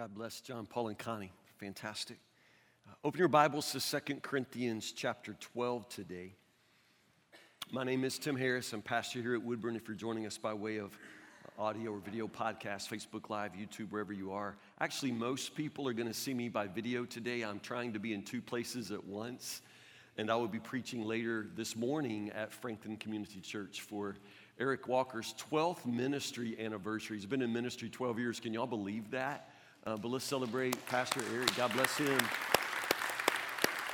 God bless John, Paul, and Connie. Fantastic. Uh, open your Bibles to Second Corinthians chapter 12 today. My name is Tim Harris. I'm pastor here at Woodburn. If you're joining us by way of audio or video podcast, Facebook Live, YouTube, wherever you are. Actually, most people are going to see me by video today. I'm trying to be in two places at once. And I will be preaching later this morning at Franklin Community Church for Eric Walker's 12th ministry anniversary. He's been in ministry 12 years. Can y'all believe that? Uh, but let's celebrate Pastor Eric. God bless him.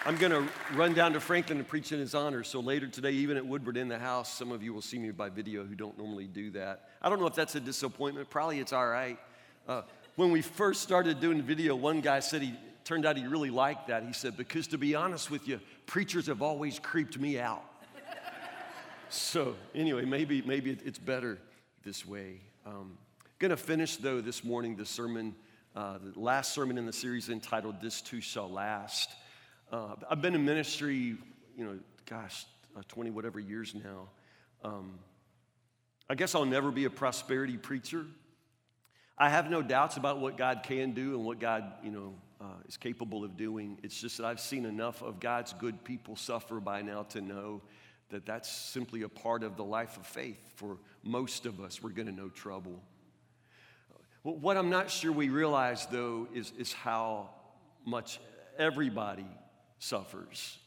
I'm going to run down to Franklin and preach in his honor. So later today, even at Woodburn in the house, some of you will see me by video who don't normally do that. I don't know if that's a disappointment. Probably it's all right. Uh, when we first started doing video, one guy said he turned out he really liked that. He said, Because to be honest with you, preachers have always creeped me out. so, anyway, maybe, maybe it's better this way. Um, going to finish, though, this morning the sermon uh, the last sermon in the series entitled This Too Shall Last. Uh, I've been in ministry, you know, gosh, uh, 20 whatever years now. Um, I guess I'll never be a prosperity preacher. I have no doubts about what God can do and what God, you know, uh, is capable of doing. It's just that I've seen enough of God's good people suffer by now to know that that's simply a part of the life of faith. For most of us, we're going to know trouble. What I'm not sure we realize, though, is, is how much everybody suffers.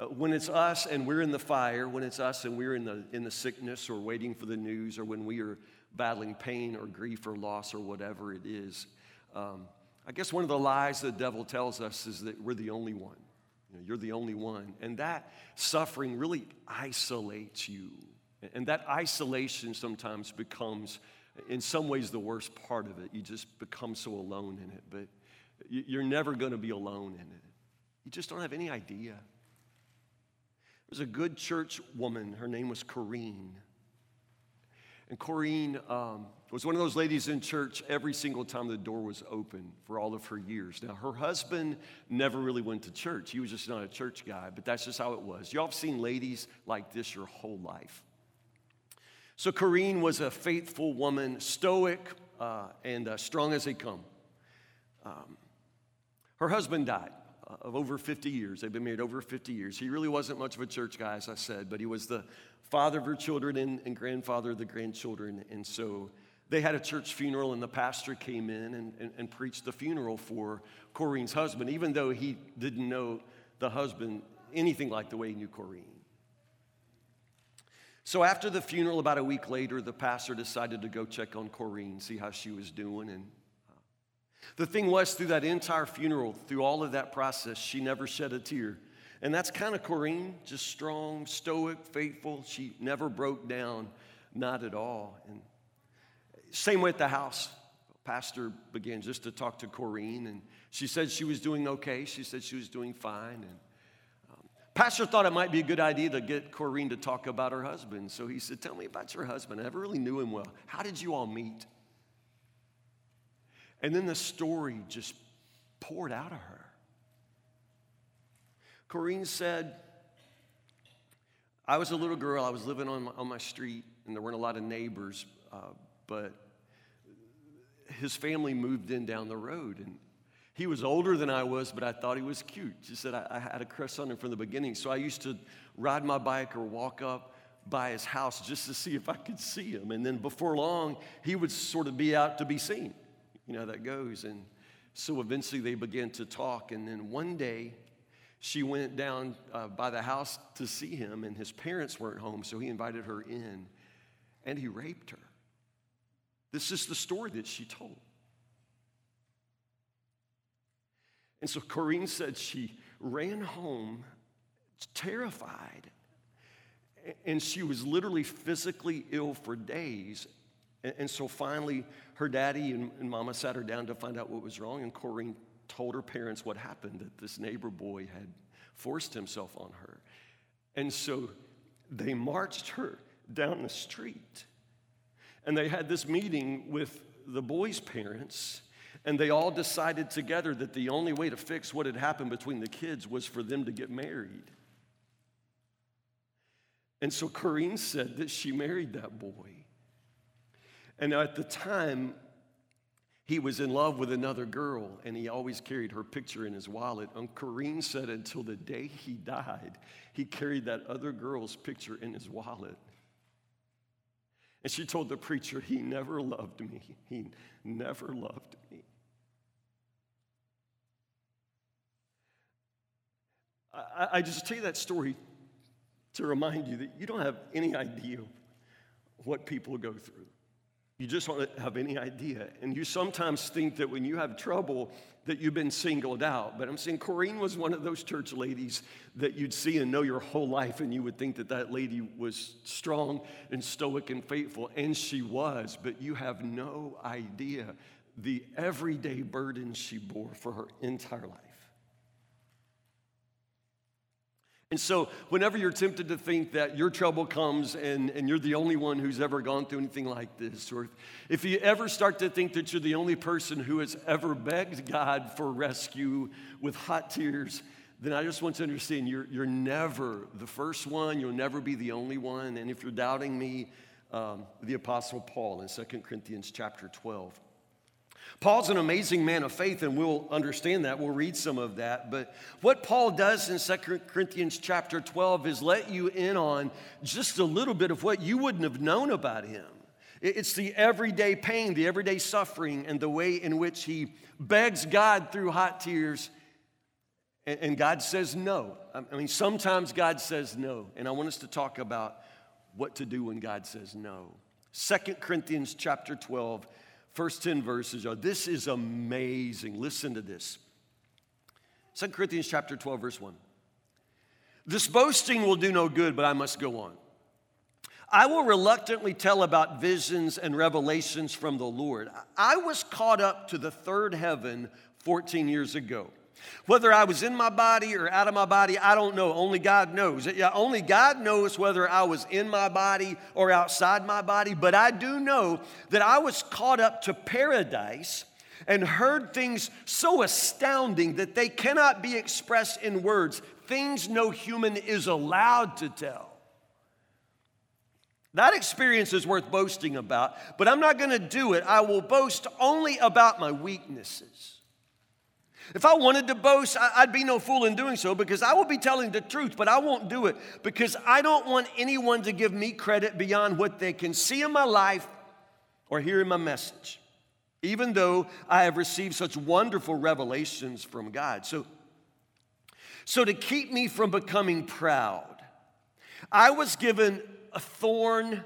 Uh, when it's us and we're in the fire, when it's us and we're in the, in the sickness or waiting for the news, or when we are battling pain or grief or loss or whatever it is, um, I guess one of the lies the devil tells us is that we're the only one. You know, you're the only one. And that suffering really isolates you. And that isolation sometimes becomes in some ways the worst part of it. You just become so alone in it, but you're never going to be alone in it. You just don't have any idea. There was a good church woman. Her name was Corrine. And Corrine um, was one of those ladies in church every single time the door was open for all of her years. Now, her husband never really went to church. He was just not a church guy, but that's just how it was. Y'all have seen ladies like this your whole life. So Corrine was a faithful woman, stoic uh, and uh, strong as they come. Um, her husband died uh, of over 50 years. They've been married over 50 years. He really wasn't much of a church guy, as I said, but he was the father of her children and, and grandfather of the grandchildren. And so they had a church funeral, and the pastor came in and, and, and preached the funeral for Corrine's husband, even though he didn't know the husband anything like the way he knew Corrine. So after the funeral, about a week later, the pastor decided to go check on Corrine, see how she was doing. And uh, the thing was, through that entire funeral, through all of that process, she never shed a tear. And that's kind of Corrine, just strong, stoic, faithful. She never broke down, not at all. And same way at the house. Pastor began just to talk to Corrine, and she said she was doing okay. She said she was doing fine. And Pastor thought it might be a good idea to get Corrine to talk about her husband. So he said, Tell me about your husband. I never really knew him well. How did you all meet? And then the story just poured out of her. Corrine said, I was a little girl. I was living on my, on my street, and there weren't a lot of neighbors, uh, but his family moved in down the road. And he was older than I was, but I thought he was cute. She said I, I had a crush on him from the beginning. So I used to ride my bike or walk up by his house just to see if I could see him. And then before long, he would sort of be out to be seen. You know, how that goes. And so eventually they began to talk. And then one day, she went down uh, by the house to see him, and his parents weren't home, so he invited her in, and he raped her. This is the story that she told. And so Corrine said she ran home terrified. And she was literally physically ill for days. And so finally, her daddy and, mama sat her down to find out what was wrong. And Corrine told her parents what happened that this neighbor boy had forced himself on her. And so they marched her down the street. And they had this meeting with the boy's parents. And they all decided together that the only way to fix what had happened between the kids was for them to get married. And so Corrine said that she married that boy. And at the time, he was in love with another girl and he always carried her picture in his wallet. And Corrine said until the day he died, he carried that other girl's picture in his wallet. And she told the preacher, He never loved me. He never loved me. I, I just tell you that story to remind you that you don't have any idea what people go through. You just don't have any idea. And you sometimes think that when you have trouble, that you've been singled out. But I'm saying Corrine was one of those church ladies that you'd see and know your whole life, and you would think that that lady was strong and stoic and faithful. And she was, but you have no idea the everyday burden she bore for her entire life. And so, whenever you're tempted to think that your trouble comes and, and you're the only one who's ever gone through anything like this, or if you ever start to think that you're the only person who has ever begged God for rescue with hot tears, then I just want to understand you're, you're never the first one, you'll never be the only one. And if you're doubting me, um, the Apostle Paul in 2 Corinthians chapter 12 Paul's an amazing man of faith, and we'll understand that. We'll read some of that. But what Paul does in 2 Corinthians chapter 12 is let you in on just a little bit of what you wouldn't have known about him. It's the everyday pain, the everyday suffering, and the way in which he begs God through hot tears, and God says no. I mean, sometimes God says no, and I want us to talk about what to do when God says no. 2 Corinthians chapter 12 First 10 verses, y'all. This is amazing. Listen to this. 2 Corinthians chapter 12, verse 1. This boasting will do no good, but I must go on. I will reluctantly tell about visions and revelations from the Lord. I was caught up to the third heaven 14 years ago. Whether I was in my body or out of my body, I don't know. Only God knows. Yeah, only God knows whether I was in my body or outside my body. But I do know that I was caught up to paradise and heard things so astounding that they cannot be expressed in words, things no human is allowed to tell. That experience is worth boasting about, but I'm not going to do it. I will boast only about my weaknesses. If I wanted to boast, I'd be no fool in doing so because I will be telling the truth, but I won't do it because I don't want anyone to give me credit beyond what they can see in my life or hear in my message, even though I have received such wonderful revelations from God. So, so to keep me from becoming proud, I was given a thorn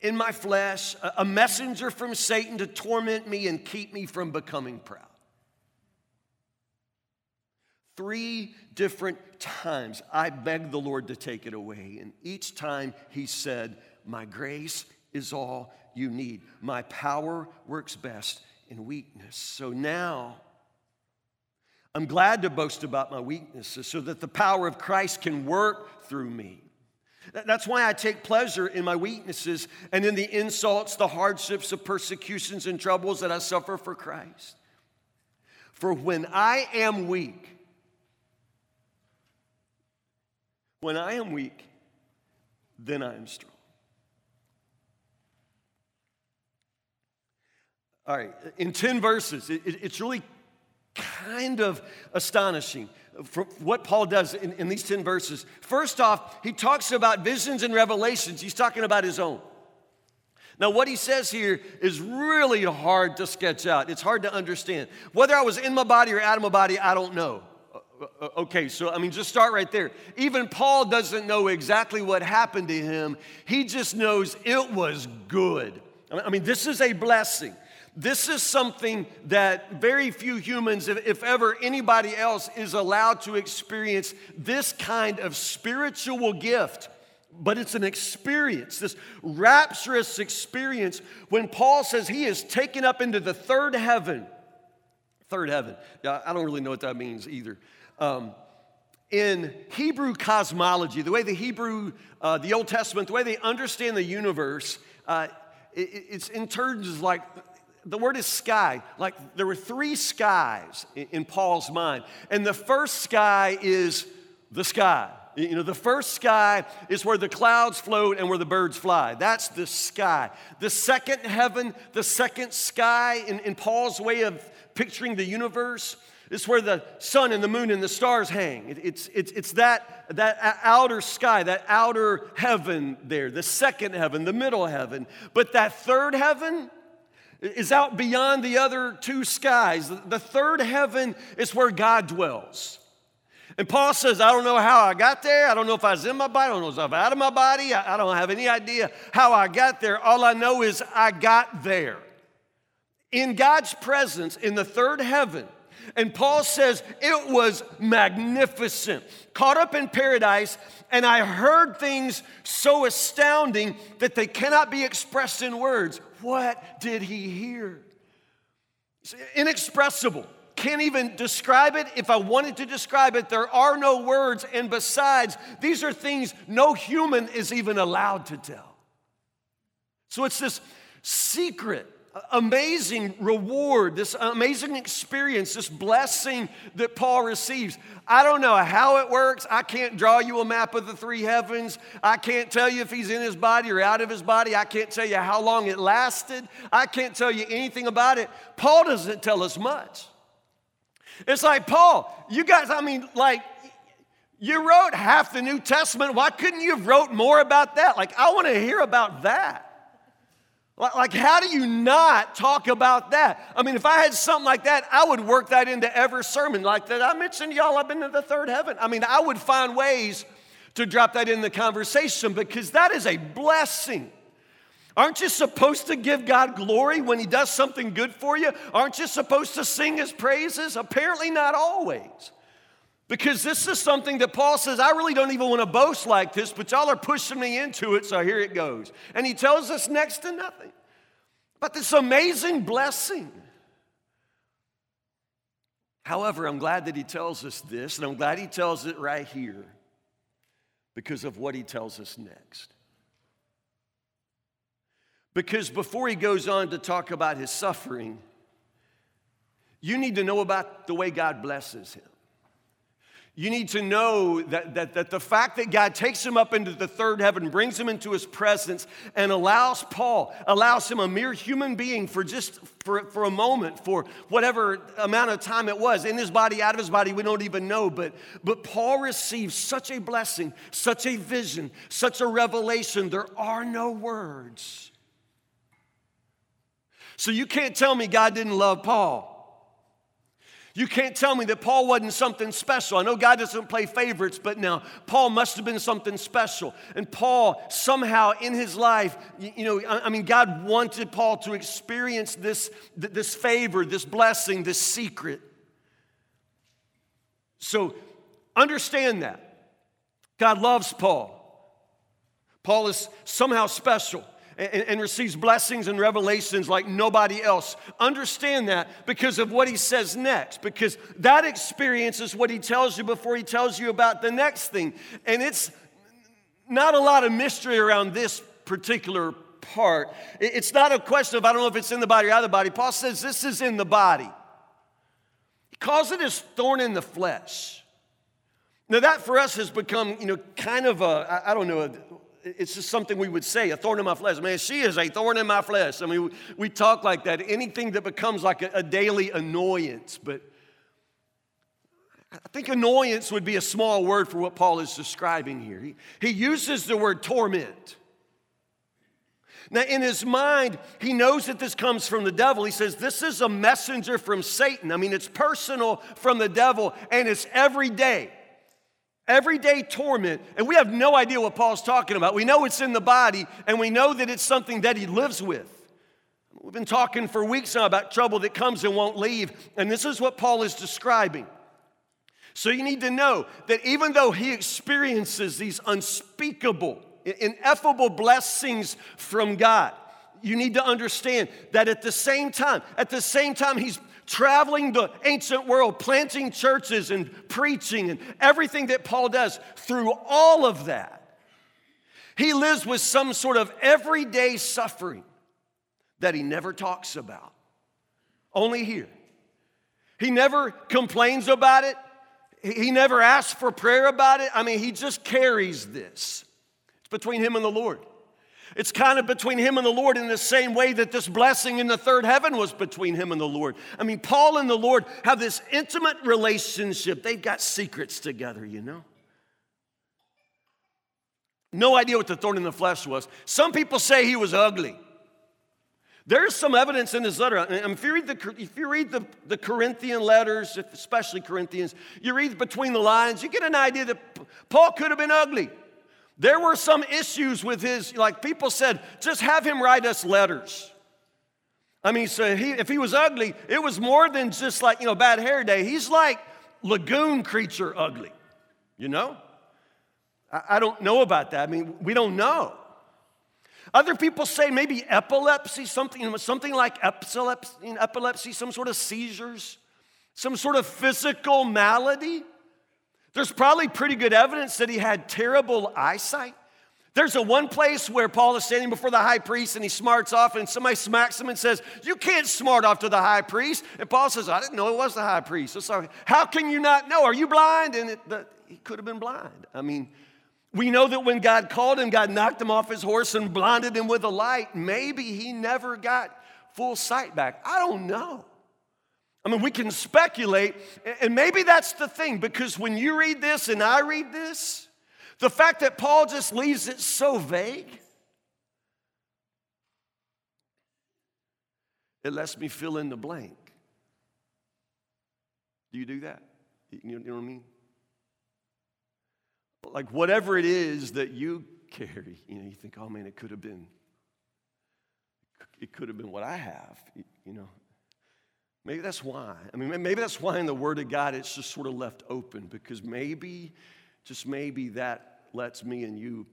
in my flesh, a messenger from Satan to torment me and keep me from becoming proud. Three different times I begged the Lord to take it away, and each time He said, My grace is all you need. My power works best in weakness. So now, I'm glad to boast about my weaknesses so that the power of Christ can work through me. That's why I take pleasure in my weaknesses and in the insults, the hardships, the persecutions, and troubles that I suffer for Christ. For when I am weak, When I am weak, then I am strong. All right, in 10 verses, it, it, it's really kind of astonishing what Paul does in, in these 10 verses. First off, he talks about visions and revelations, he's talking about his own. Now, what he says here is really hard to sketch out. It's hard to understand. Whether I was in my body or out of my body, I don't know. Uh, okay, so I mean, just start right there. Even Paul doesn't know exactly what happened to him, he just knows it was good. I mean, this is a blessing. This is something that very few humans, if, ever anybody else, is allowed to experience this kind of spiritual gift. But it's an experience, this rapturous experience when Paul says he is taken up into the third heaven. Third heaven. I don't really know what that means either. Um, in Hebrew cosmology, the way the Hebrew, uh, the Old Testament, the way they understand the universe, uh, it, it's in terms of like the word is sky. Like there were three skies in, in Paul's mind. And the first sky is the sky. You know, the first sky is where the clouds float and where the birds fly. That's the sky. The second heaven, the second sky, in, in Paul's way of picturing the universe, is where the sun and the moon and the stars hang. It, it's, it's, it's that, that outer sky, that outer heaven there, the second heaven, the middle heaven. But that third heaven, is out beyond the other two skies. The third heaven is where God dwells. And Paul says, I don't know how I got there. I don't know if I was in my body. I don't know if I was out of my body. I don't have any idea how I got there. All I know is I got there. In God's presence, in the third heaven, and Paul says it was magnificent. Caught up in paradise, and I heard things so astounding that they cannot be expressed in words. What did he hear? It's inexpressible. Can't even describe it. If I wanted to describe it, there are no words. And besides, these are things no human is even allowed to tell. So it's this secret amazing reward, this amazing experience, this blessing that Paul receives. I don't know how it works. I can't draw you a map of the three heavens. I can't tell you if he's in his body or out of his body. I can't tell you how long it lasted. I can't tell you anything about it. Paul doesn't tell us much. It's like, Paul, you guys, I mean, like, you wrote half the New Testament. Why couldn't you have wrote more about that? Like, I want to hear about that. Like, how do you not talk about that? I mean, if I had something like that, I would work that into every sermon. Like that I mentioned, y'all, I've been to the third heaven. I mean, I would find ways to drop that in the conversation because that is a blessing. Aren't you supposed to give God glory when He does something good for you? Aren't you supposed to sing His praises? Apparently, not always. Because this is something that Paul says, I really don't even want to boast like this, but y'all are pushing me into it, so here it goes. And he tells us next to nothing but this amazing blessing. However, I'm glad that he tells us this, and I'm glad he tells it right here because of what he tells us next. Because before he goes on to talk about his suffering, you need to know about the way God blesses him. You need to know that, that, that the fact that God takes him up into the third heaven, brings him into his presence, and allows Paul, allows him a mere human being for just for, for a moment, for whatever amount of time it was, in his body, out of his body, we don't even know. But, but Paul receives such a blessing, such a vision, such a revelation. There are no words. So you can't tell me God didn't love Paul. You can't tell me that Paul wasn't something special. I know God doesn't play favorites, but now Paul must have been something special. And Paul, somehow in his life, you know, I mean, God wanted Paul to experience this, this favor, this blessing, this secret. So understand that. God loves Paul. Paul is somehow special and, and receives blessings and revelations like nobody else. Understand that because of what he says next, because that experience is what he tells you before he tells you about the next thing. And it's not a lot of mystery around this particular part. It's not a question of, I don't know if it's in the body or out of the body. Paul says this is in the body. He calls it his thorn in the flesh. Now, that for us has become, you know, kind of a, I don't know, it's just something we would say, a thorn in my flesh. Man, she is a thorn in my flesh. I mean, we, talk like that. Anything that becomes like a, a daily annoyance, but I think annoyance would be a small word for what Paul is describing here. He, he uses the word torment. Now, in his mind, he knows that this comes from the devil. He says, This is a messenger from Satan. I mean, it's personal from the devil, and it's every day. Everyday torment, and we have no idea what Paul's talking about. We know it's in the body, and we know that it's something that he lives with. We've been talking for weeks now about trouble that comes and won't leave, and this is what Paul is describing. So you need to know that even though he experiences these unspeakable, ineffable blessings from God, you need to understand that at the same time, at the same time he's traveling the ancient world, planting churches and preaching and everything that Paul does, through all of that, he lives with some sort of everyday suffering that he never talks about, only here. He never complains about it. he never asks for prayer about it. I mean, he just carries this. It's between him and the Lord. It's kind of between him and the Lord in the same way that this blessing in the third heaven was between him and the Lord. I mean, Paul and the Lord have this intimate relationship. They've got secrets together, you know? No idea what the thorn in the flesh was. Some people say he was ugly. There's some evidence in his letter. If you read, the, if you read the, the Corinthian letters, especially Corinthians, you read between the lines, you get an idea that Paul could have been ugly. There were some issues with his, like people said, just have him write us letters. I mean, so he, if he was ugly, it was more than just like, you know, bad hair day. He's like lagoon creature ugly, you know? I, I don't know about that. I mean, we don't know. Other people say maybe epilepsy, something, something like epilepsy, epilepsy, some sort of seizures, some sort of physical malady. There's probably pretty good evidence that he had terrible eyesight. There's a one place where Paul is standing before the high priest and he smarts off, and somebody smacks him and says, You can't smart off to the high priest. And Paul says, I didn't know it was the high priest. So. How can you not know? Are you blind? And it, the, he could have been blind. I mean, we know that when God called him, God knocked him off his horse and blinded him with a light. Maybe he never got full sight back. I don't know. I mean, we can speculate, and maybe that's the thing, because when you read this and I read this, the fact that Paul just leaves it so vague, it lets me fill in the blank. Do you do that? You know what I mean? Like whatever it is that you carry, you know, you think, oh man, it could have been, it could have been what I have, you know. Maybe that's why. I mean, maybe that's why in the Word of God it's just sort of left open because maybe, just maybe that lets me and you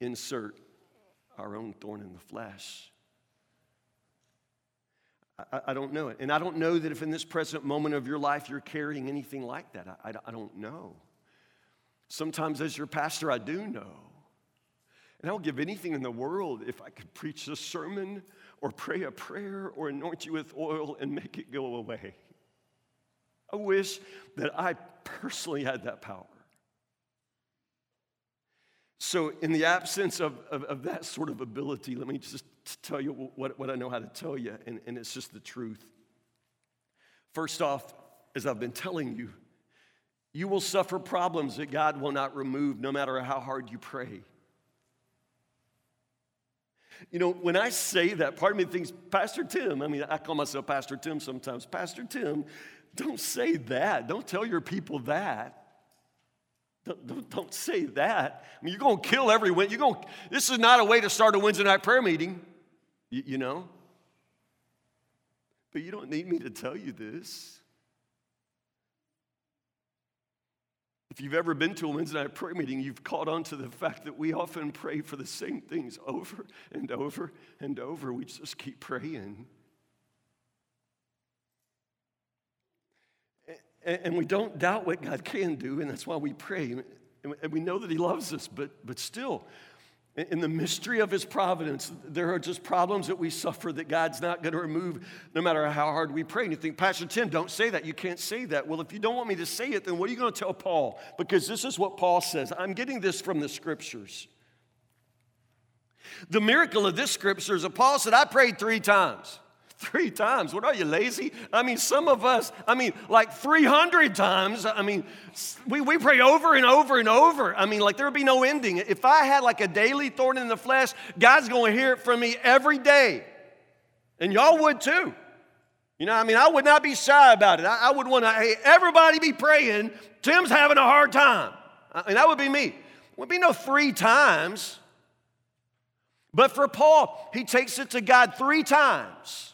insert our own thorn in the flesh. I, I don't know it. And I don't know that if in this present moment of your life you're carrying anything like that. I, I, I don't know. Sometimes, as your pastor, I do know. And I will give anything in the world if I could preach a sermon or pray a prayer or anoint you with oil and make it go away. I wish that I personally had that power. So, in the absence of, of, of, that sort of ability, let me just tell you what, what I know how to tell you, and, and it's just the truth. First off, as I've been telling you, you will suffer problems that God will not remove no matter how hard you pray. You know, when I say that, part of me thinks, Pastor Tim, I mean, I call myself Pastor Tim sometimes. Pastor Tim, don't say that. Don't tell your people that. Don't, don't, don't say that. I mean, you're going to kill everyone. You're going. This is not a way to start a Wednesday night prayer meeting. You, you know. But you don't need me to tell you this. If you've ever been to a Wednesday night prayer meeting, you've caught on to the fact that we often pray for the same things over and over and over. We just keep praying. And we don't doubt what God can do, and that's why we pray. And we know that He loves us, but, but still, in the mystery of his providence, there are just problems that we suffer that God's not going to remove no matter how hard we pray. And you think, Pastor Tim, don't say that. You can't say that. Well, if you don't want me to say it, then what are you going to tell Paul? Because this is what Paul says. I'm getting this from the scriptures. The miracle of this scripture is that Paul said, I prayed three times. Three times. What are you, lazy? I mean, some of us, I mean, like 300 times. I mean, we, we pray over and over and over. I mean, like there would be no ending. If I had like a daily thorn in the flesh, God's going to hear it from me every day. And y'all would too. You know, I mean, I would not be shy about it. I, I would want to, hey, everybody be praying. Tim's having a hard time. I mean, that would be me. Would be no three times. But for Paul, he takes it to God three times.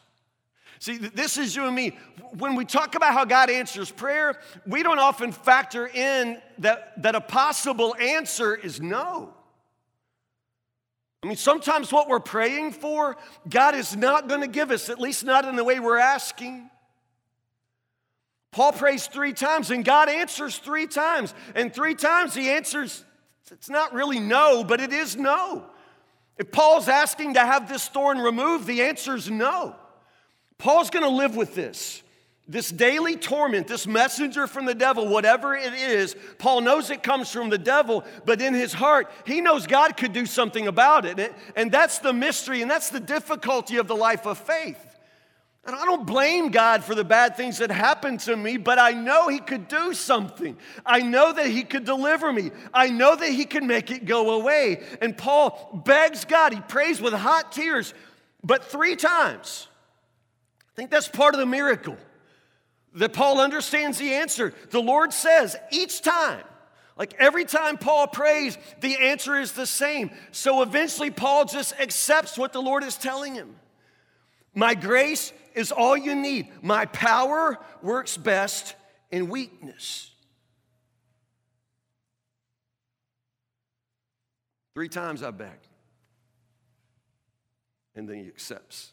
See, this is you and me. When we talk about how God answers prayer, we don't often factor in that, that a possible answer is no. I mean, sometimes what we're praying for, God is not going to give us, at least not in the way we're asking. Paul prays three times and God answers three times. And three times he answers, it's not really no, but it is no. If Paul's asking to have this thorn removed, the answer is no. Paul's going to live with this. this daily torment, this messenger from the devil, whatever it is, Paul knows it comes from the devil, but in his heart, he knows God could do something about it. And that's the mystery, and that's the difficulty of the life of faith. And I don't blame God for the bad things that happened to me, but I know He could do something. I know that He could deliver me. I know that He can make it go away. And Paul begs God, he prays with hot tears, but three times. I think that's part of the miracle that Paul understands the answer. The Lord says each time, like every time Paul prays, the answer is the same. So eventually, Paul just accepts what the Lord is telling him. My grace is all you need. My power works best in weakness. Three times I begged. And then he accepts.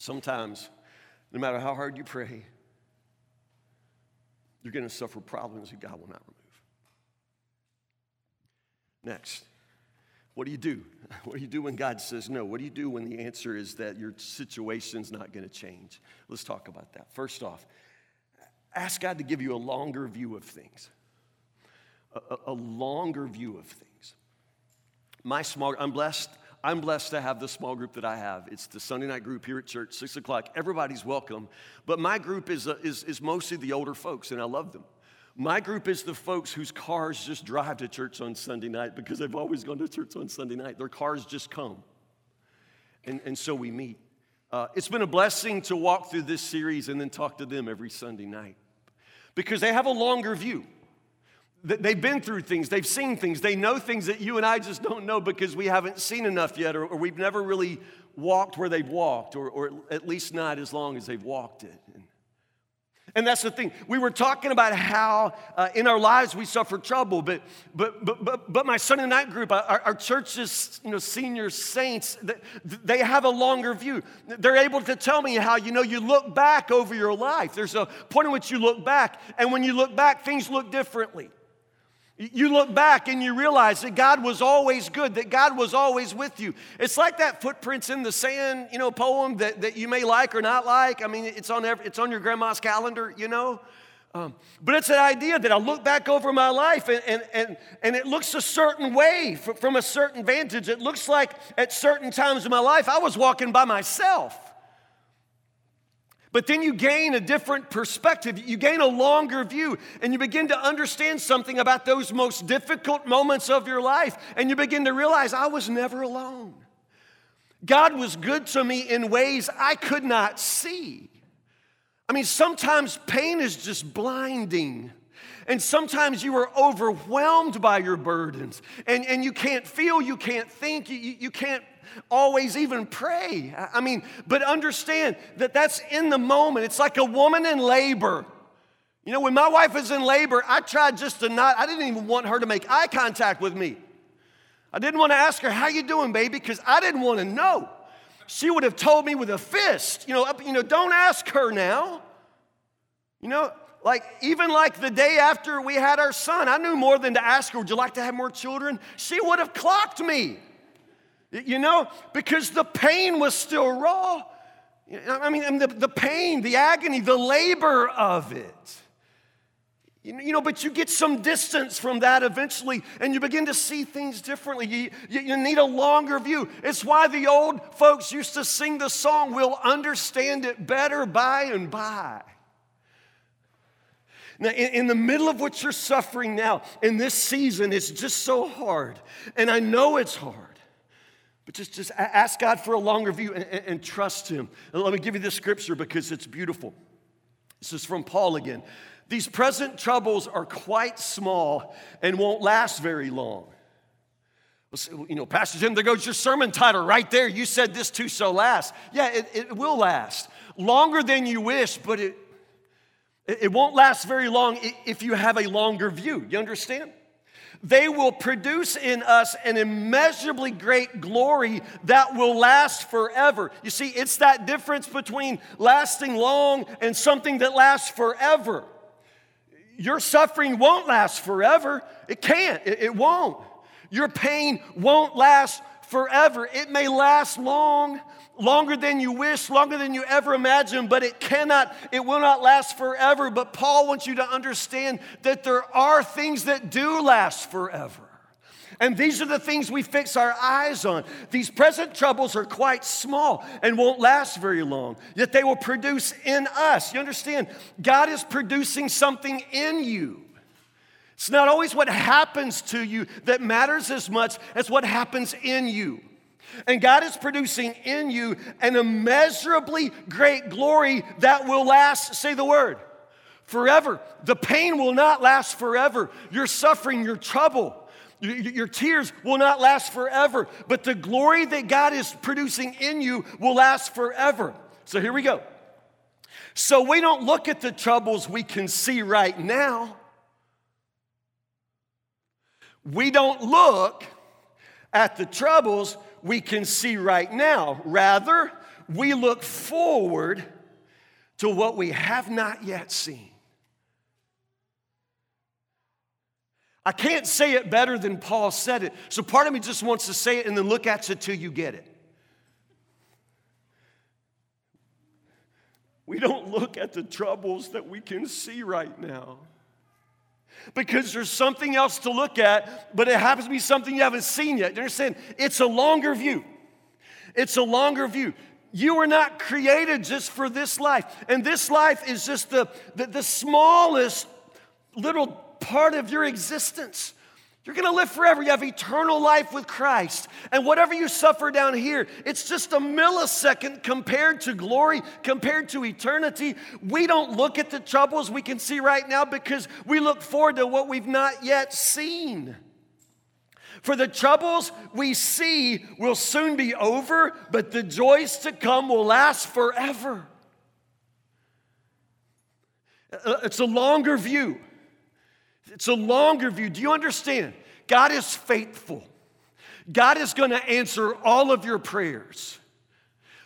Sometimes, no matter how hard you pray, you're going to suffer problems that God will not remove. Next, what do you do? What do you do when God says no? What do you do when the answer is that your situation's not going to change? Let's talk about that. First off, ask God to give you a longer view of things. A, a, longer view of things. My small, I'm blessed. I'm blessed to have the small group that I have. It's the Sunday night group here at church, six o'clock. Everybody's welcome, but my group is, is, is mostly the older folks, and I love them. My group is the folks whose cars just drive to church on Sunday night because they've always gone to church on Sunday night. Their cars just come. And, and so we meet. Uh, it's been a blessing to walk through this series and then talk to them every Sunday night because they have a longer view. They've been through things, they've seen things, they know things that you and I just don't know because we haven't seen enough yet, or, or we've never really walked where they've walked, or, or at least not as long as they've walked it. And and that's the thing. We were talking about how uh, in our lives we suffer trouble, but, but, but, but, but my Sunday night group, our, our church's you know, senior saints, they have a longer view. They're able to tell me how, you know, you look back over your life. There's a point in which you look back, and when you look back, things look differently. You look back and you realize that God was always good, that God was always with you. It's like that footprints in the sand, you know, poem that, that you may like or not like. I mean, it's on, every, it's on your grandma's calendar, you know. Um, but it's an idea that I look back over my life and, and, and, and it looks a certain way from a certain vantage. It looks like at certain times in my life I was walking by myself. But then you gain a different perspective. You gain a longer view, and you begin to understand something about those most difficult moments of your life. And you begin to realize I was never alone. God was good to me in ways I could not see. I mean, sometimes pain is just blinding. And sometimes you are overwhelmed by your burdens, and, and you can't feel, you can't think, you, you can't always even pray. I mean, but understand that that's in the moment. It's like a woman in labor. You know, when my wife was in labor, I tried just to not, I didn't even want her to make eye contact with me. I didn't want to ask her, how you doing, baby? Because I didn't want to know. She would have told me with a fist, you know, up, you know, don't ask her now. You know, like even like the day after we had our son, I knew more than to ask her, would you like to have more children? She would have clocked me. You know, because the pain was still raw. I mean, the, the pain, the agony, the labor of it. You know, but you get some distance from that eventually, and you begin to see things differently. You, you, you, need a longer view. It's why the old folks used to sing the song, We'll understand it better by and by. Now, in, in the middle of what you're suffering now, in this season, it's just so hard. And I know it's hard. But just, just ask God for a longer view and, and, and trust Him. And let me give you this scripture because it's beautiful. This is from Paul again. These present troubles are quite small and won't last very long. You know, Pastor Jim, there goes your sermon title right there. You said this too shall last. Yeah, it, it will last. Longer than you wish, but it, it won't last very long if you have a longer view. You understand? They will produce in us an immeasurably great glory that will last forever. You see, it's that difference between lasting long and something that lasts forever. Your suffering won't last forever. It can't, it, won't. Your pain won't last forever. It may last long, longer than you wish, longer than you ever imagined, but it cannot, it will not last forever. But Paul wants you to understand that there are things that do last forever. And these are the things we fix our eyes on. These present troubles are quite small and won't last very long, yet they will produce in us. You understand? God is producing something in you. It's not always what happens to you that matters as much as what happens in you. And God is producing in you an immeasurably great glory that will last, say the word, forever. The pain will not last forever. Your suffering, your trouble, your tears will not last forever, but the glory that God is producing in you will last forever. So here we go. So we don't look at the troubles we can see right now. We don't look at the troubles we can see right now. Rather, we look forward to what we have not yet seen. I can't say it better than Paul said it. So part of me just wants to say it and then look at you till you get it. We don't look at the troubles that we can see right now because there's something else to look at, but it happens to be something you haven't seen yet. You understand? It's a longer view. It's a longer view. You were not created just for this life. And this life is just the, the, the smallest little part of your existence. You're gonna live forever. You have eternal life with Christ. And whatever you suffer down here, it's just a millisecond compared to glory, compared to eternity. We don't look at the troubles we can see right now because we look forward to what we've not yet seen. For the troubles we see will soon be over, but the joys to come will last forever. Uh, it's a longer view. It's a longer view. Do you understand? God is faithful. God is going to answer all of your prayers.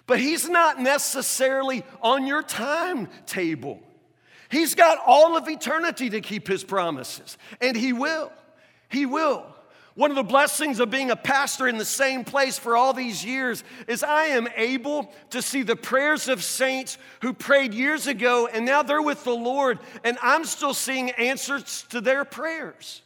But He's not necessarily on your timetable. He's got all of eternity to keep His promises, and He will. He will. One of the blessings of being a pastor in the same place for all these years is I am able to see the prayers of saints who prayed years ago and now they're with the Lord, and I'm still seeing answers to their prayers.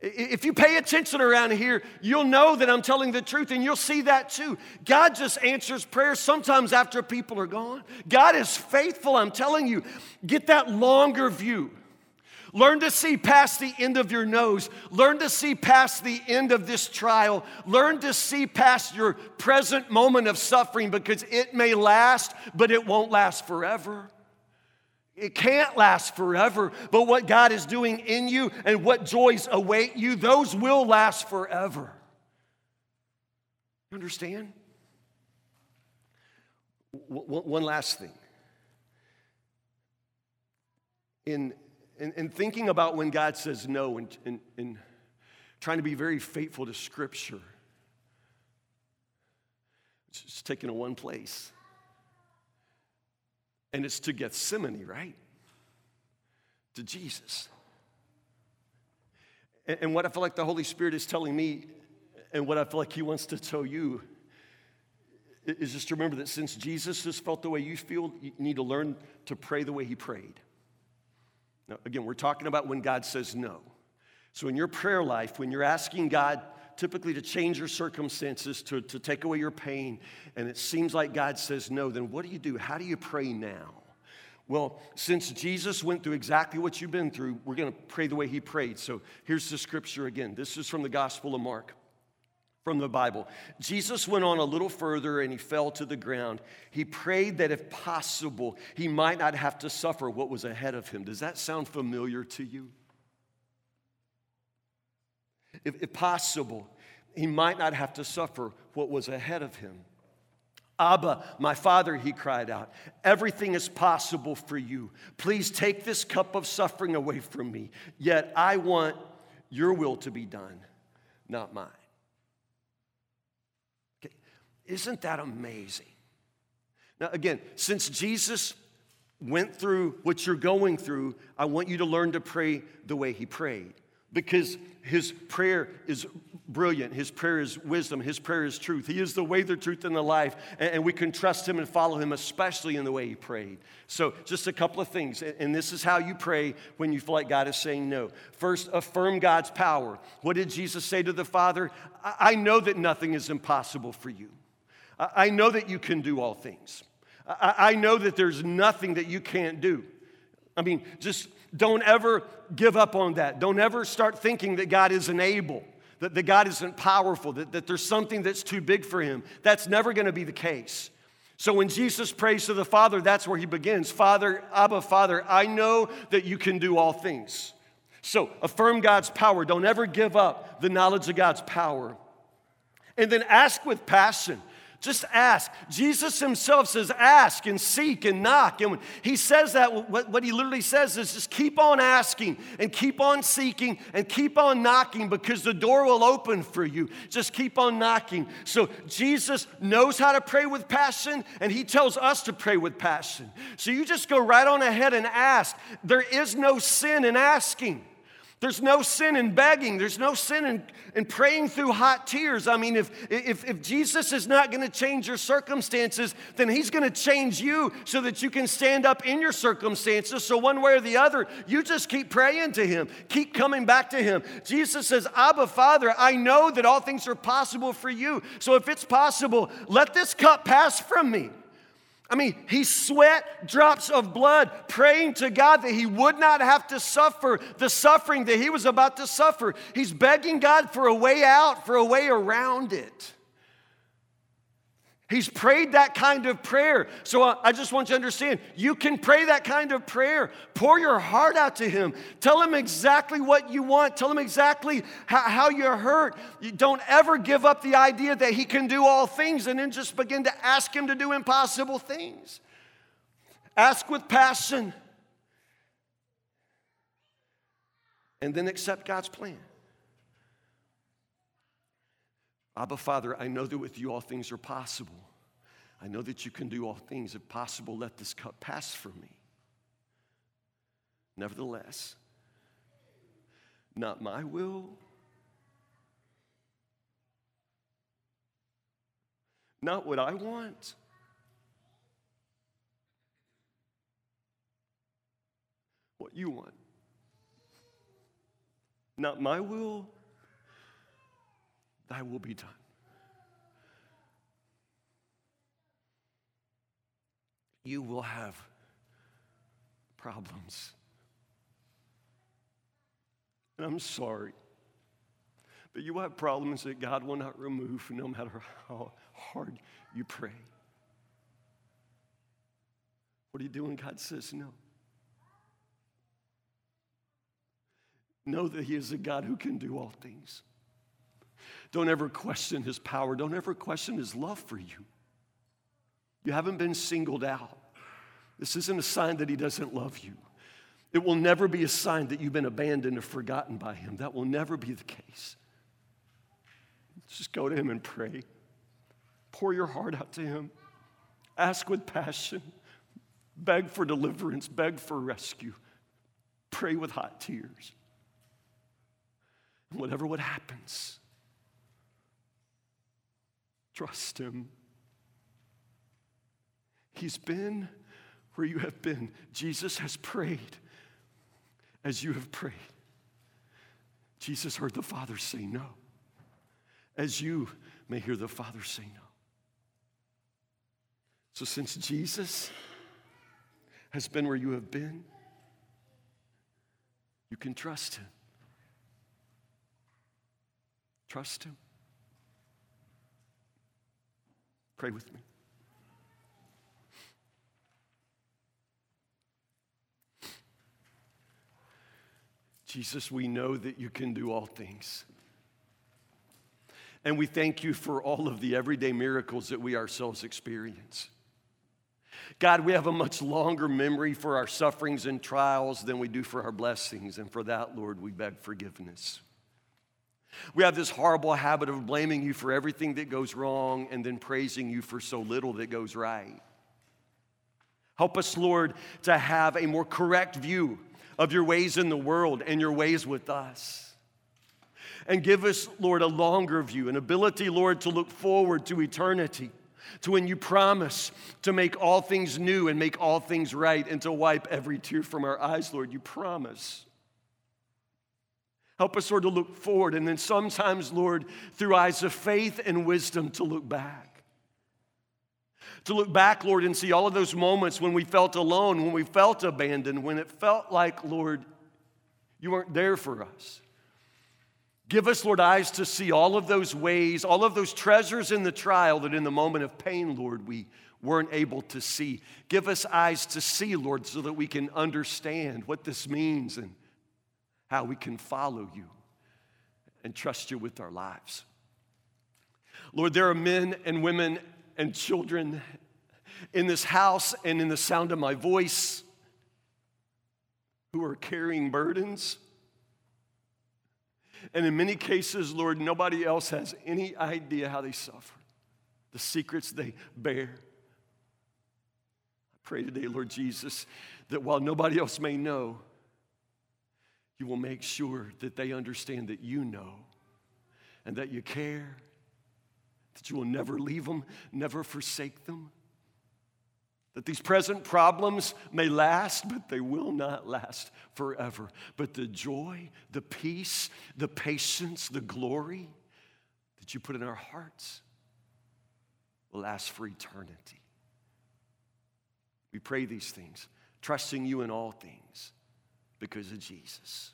If you pay attention around here, you'll know that I'm telling the truth and you'll see that too. God just answers prayers sometimes after people are gone. God is faithful, I'm telling you. Get that longer view. Learn to see past the end of your nose. Learn to see past the end of this trial. Learn to see past your present moment of suffering because it may last, but it won't last forever. It can't last forever, but what God is doing in you and what joys await you, those will last forever. You understand? One last thing. In and, and thinking about when God says no and, and, and trying to be very faithful to Scripture, it's taken to one place. And it's to Gethsemane, right? To Jesus. And, and what I feel like the Holy Spirit is telling me, and what I feel like He wants to tell you, is just remember that since Jesus has felt the way you feel, you need to learn to pray the way He prayed. Now, again, we're talking about when God says no. So, in your prayer life, when you're asking God typically to change your circumstances, to, to take away your pain, and it seems like God says no, then what do you do? How do you pray now? Well, since Jesus went through exactly what you've been through, we're going to pray the way he prayed. So here's the scripture again. This is from the Gospel of Mark from the Bible. Jesus went on a little further and he fell to the ground. He prayed that if possible, he might not have to suffer what was ahead of him. Does that sound familiar to you? If, if possible, he might not have to suffer what was ahead of him. Abba, my father, he cried out, everything is possible for you. Please take this cup of suffering away from me. Yet I want your will to be done, not mine. Isn't that amazing? Now, again, since Jesus went through what you're going through, I want you to learn to pray the way he prayed. because his prayer is brilliant. His prayer is wisdom. His prayer is truth. He is the way, the truth, and the life. And we can trust him and follow him, especially in the way he prayed. So, just a couple of things. And this is how you pray when you feel like God is saying no. First, affirm God's power. What did Jesus say to the Father? I know that nothing is impossible for you. I know that you can do all things. I know that there's nothing that you can't do. I mean, just don't ever give up on that. Don't ever start thinking that God isn't able, that, that God isn't powerful, that, that there's something that's too big for him. That's never going to be the case. So when Jesus prays to the Father, that's where he begins Father, Abba, Father, I know that you can do all things. So affirm God's power. Don't ever give up the knowledge of God's power. And then ask with passion. Just ask. Jesus himself says, ask and seek and knock. And when he says that, what, what he literally says is just keep on asking and keep on seeking and keep on knocking because the door will open for you. Just keep on knocking. So Jesus knows how to pray with passion and he tells us to pray with passion. So you just go right on ahead and ask. There is no sin in asking. There's no sin in begging. There's no sin in, in praying through hot tears. I mean, if, if, if Jesus is not going to change your circumstances, then he's going to change you so that you can stand up in your circumstances. So, one way or the other, you just keep praying to him, keep coming back to him. Jesus says, Abba, Father, I know that all things are possible for you. So, if it's possible, let this cup pass from me. I mean, he sweat drops of blood, praying to God that he would not have to suffer the suffering that he was about to suffer. He's begging God for a way out, for a way around it. He's prayed that kind of prayer. So uh, I just want you to understand you can pray that kind of prayer. Pour your heart out to Him. Tell Him exactly what you want. Tell Him exactly how, how you're hurt. You don't ever give up the idea that He can do all things and then just begin to ask Him to do impossible things. Ask with passion. And then accept God's plan. Abba, Father, I know that with you all things are possible. I know that you can do all things. If possible, let this cup pass from me. Nevertheless, not my will, not what I want. What you want. Not my will, thy will be done. You will have problems. And I'm sorry. But you have problems that God will not remove no matter how hard you pray. What do you do when God says no? Know that He is a God who can do all things. Don't ever question his power. Don't ever question his love for you. You haven't been singled out. This isn't a sign that he doesn't love you. It will never be a sign that you've been abandoned or forgotten by him. That will never be the case. Just go to him and pray. Pour your heart out to him. Ask with passion. Beg for deliverance. Beg for rescue. Pray with hot tears. And whatever what happens, Trust Him. He's been where you have been. Jesus has prayed as you have prayed. Jesus heard the Father say no, as you may hear the Father say no. So, since Jesus has been where you have been, you can trust Him. Trust Him. Pray with me. Jesus, we know that you can do all things. And we thank you for all of the everyday miracles that we ourselves experience. God, we have a much longer memory for our sufferings and trials than we do for our blessings. And for that, Lord, we beg forgiveness. We have this horrible habit of blaming you for everything that goes wrong and then praising you for so little that goes right. Help us, Lord, to have a more correct view of your ways in the world and your ways with us. And give us, Lord, a longer view, an ability, Lord, to look forward to eternity, to when you promise to make all things new and make all things right and to wipe every tear from our eyes, Lord. You promise. Help us, Lord, to look forward and then sometimes, Lord, through eyes of faith and wisdom, to look back. To look back, Lord, and see all of those moments when we felt alone, when we felt abandoned, when it felt like, Lord, you weren't there for us. Give us, Lord, eyes to see all of those ways, all of those treasures in the trial that in the moment of pain, Lord, we weren't able to see. Give us eyes to see, Lord, so that we can understand what this means and how we can follow you and trust you with our lives. Lord, there are men and women and children in this house and in the sound of my voice who are carrying burdens and in many cases, Lord, nobody else has any idea how they suffer, the secrets they bear. I pray today, Lord Jesus, that while nobody else may know, you will make sure that they understand that you know and that you care, that you will never leave them, never forsake them. That these present problems may last, but they will not last forever. But the joy, the peace, the patience, the glory that you put in our hearts will last for eternity. We pray these things, trusting you in all things because of Jesus.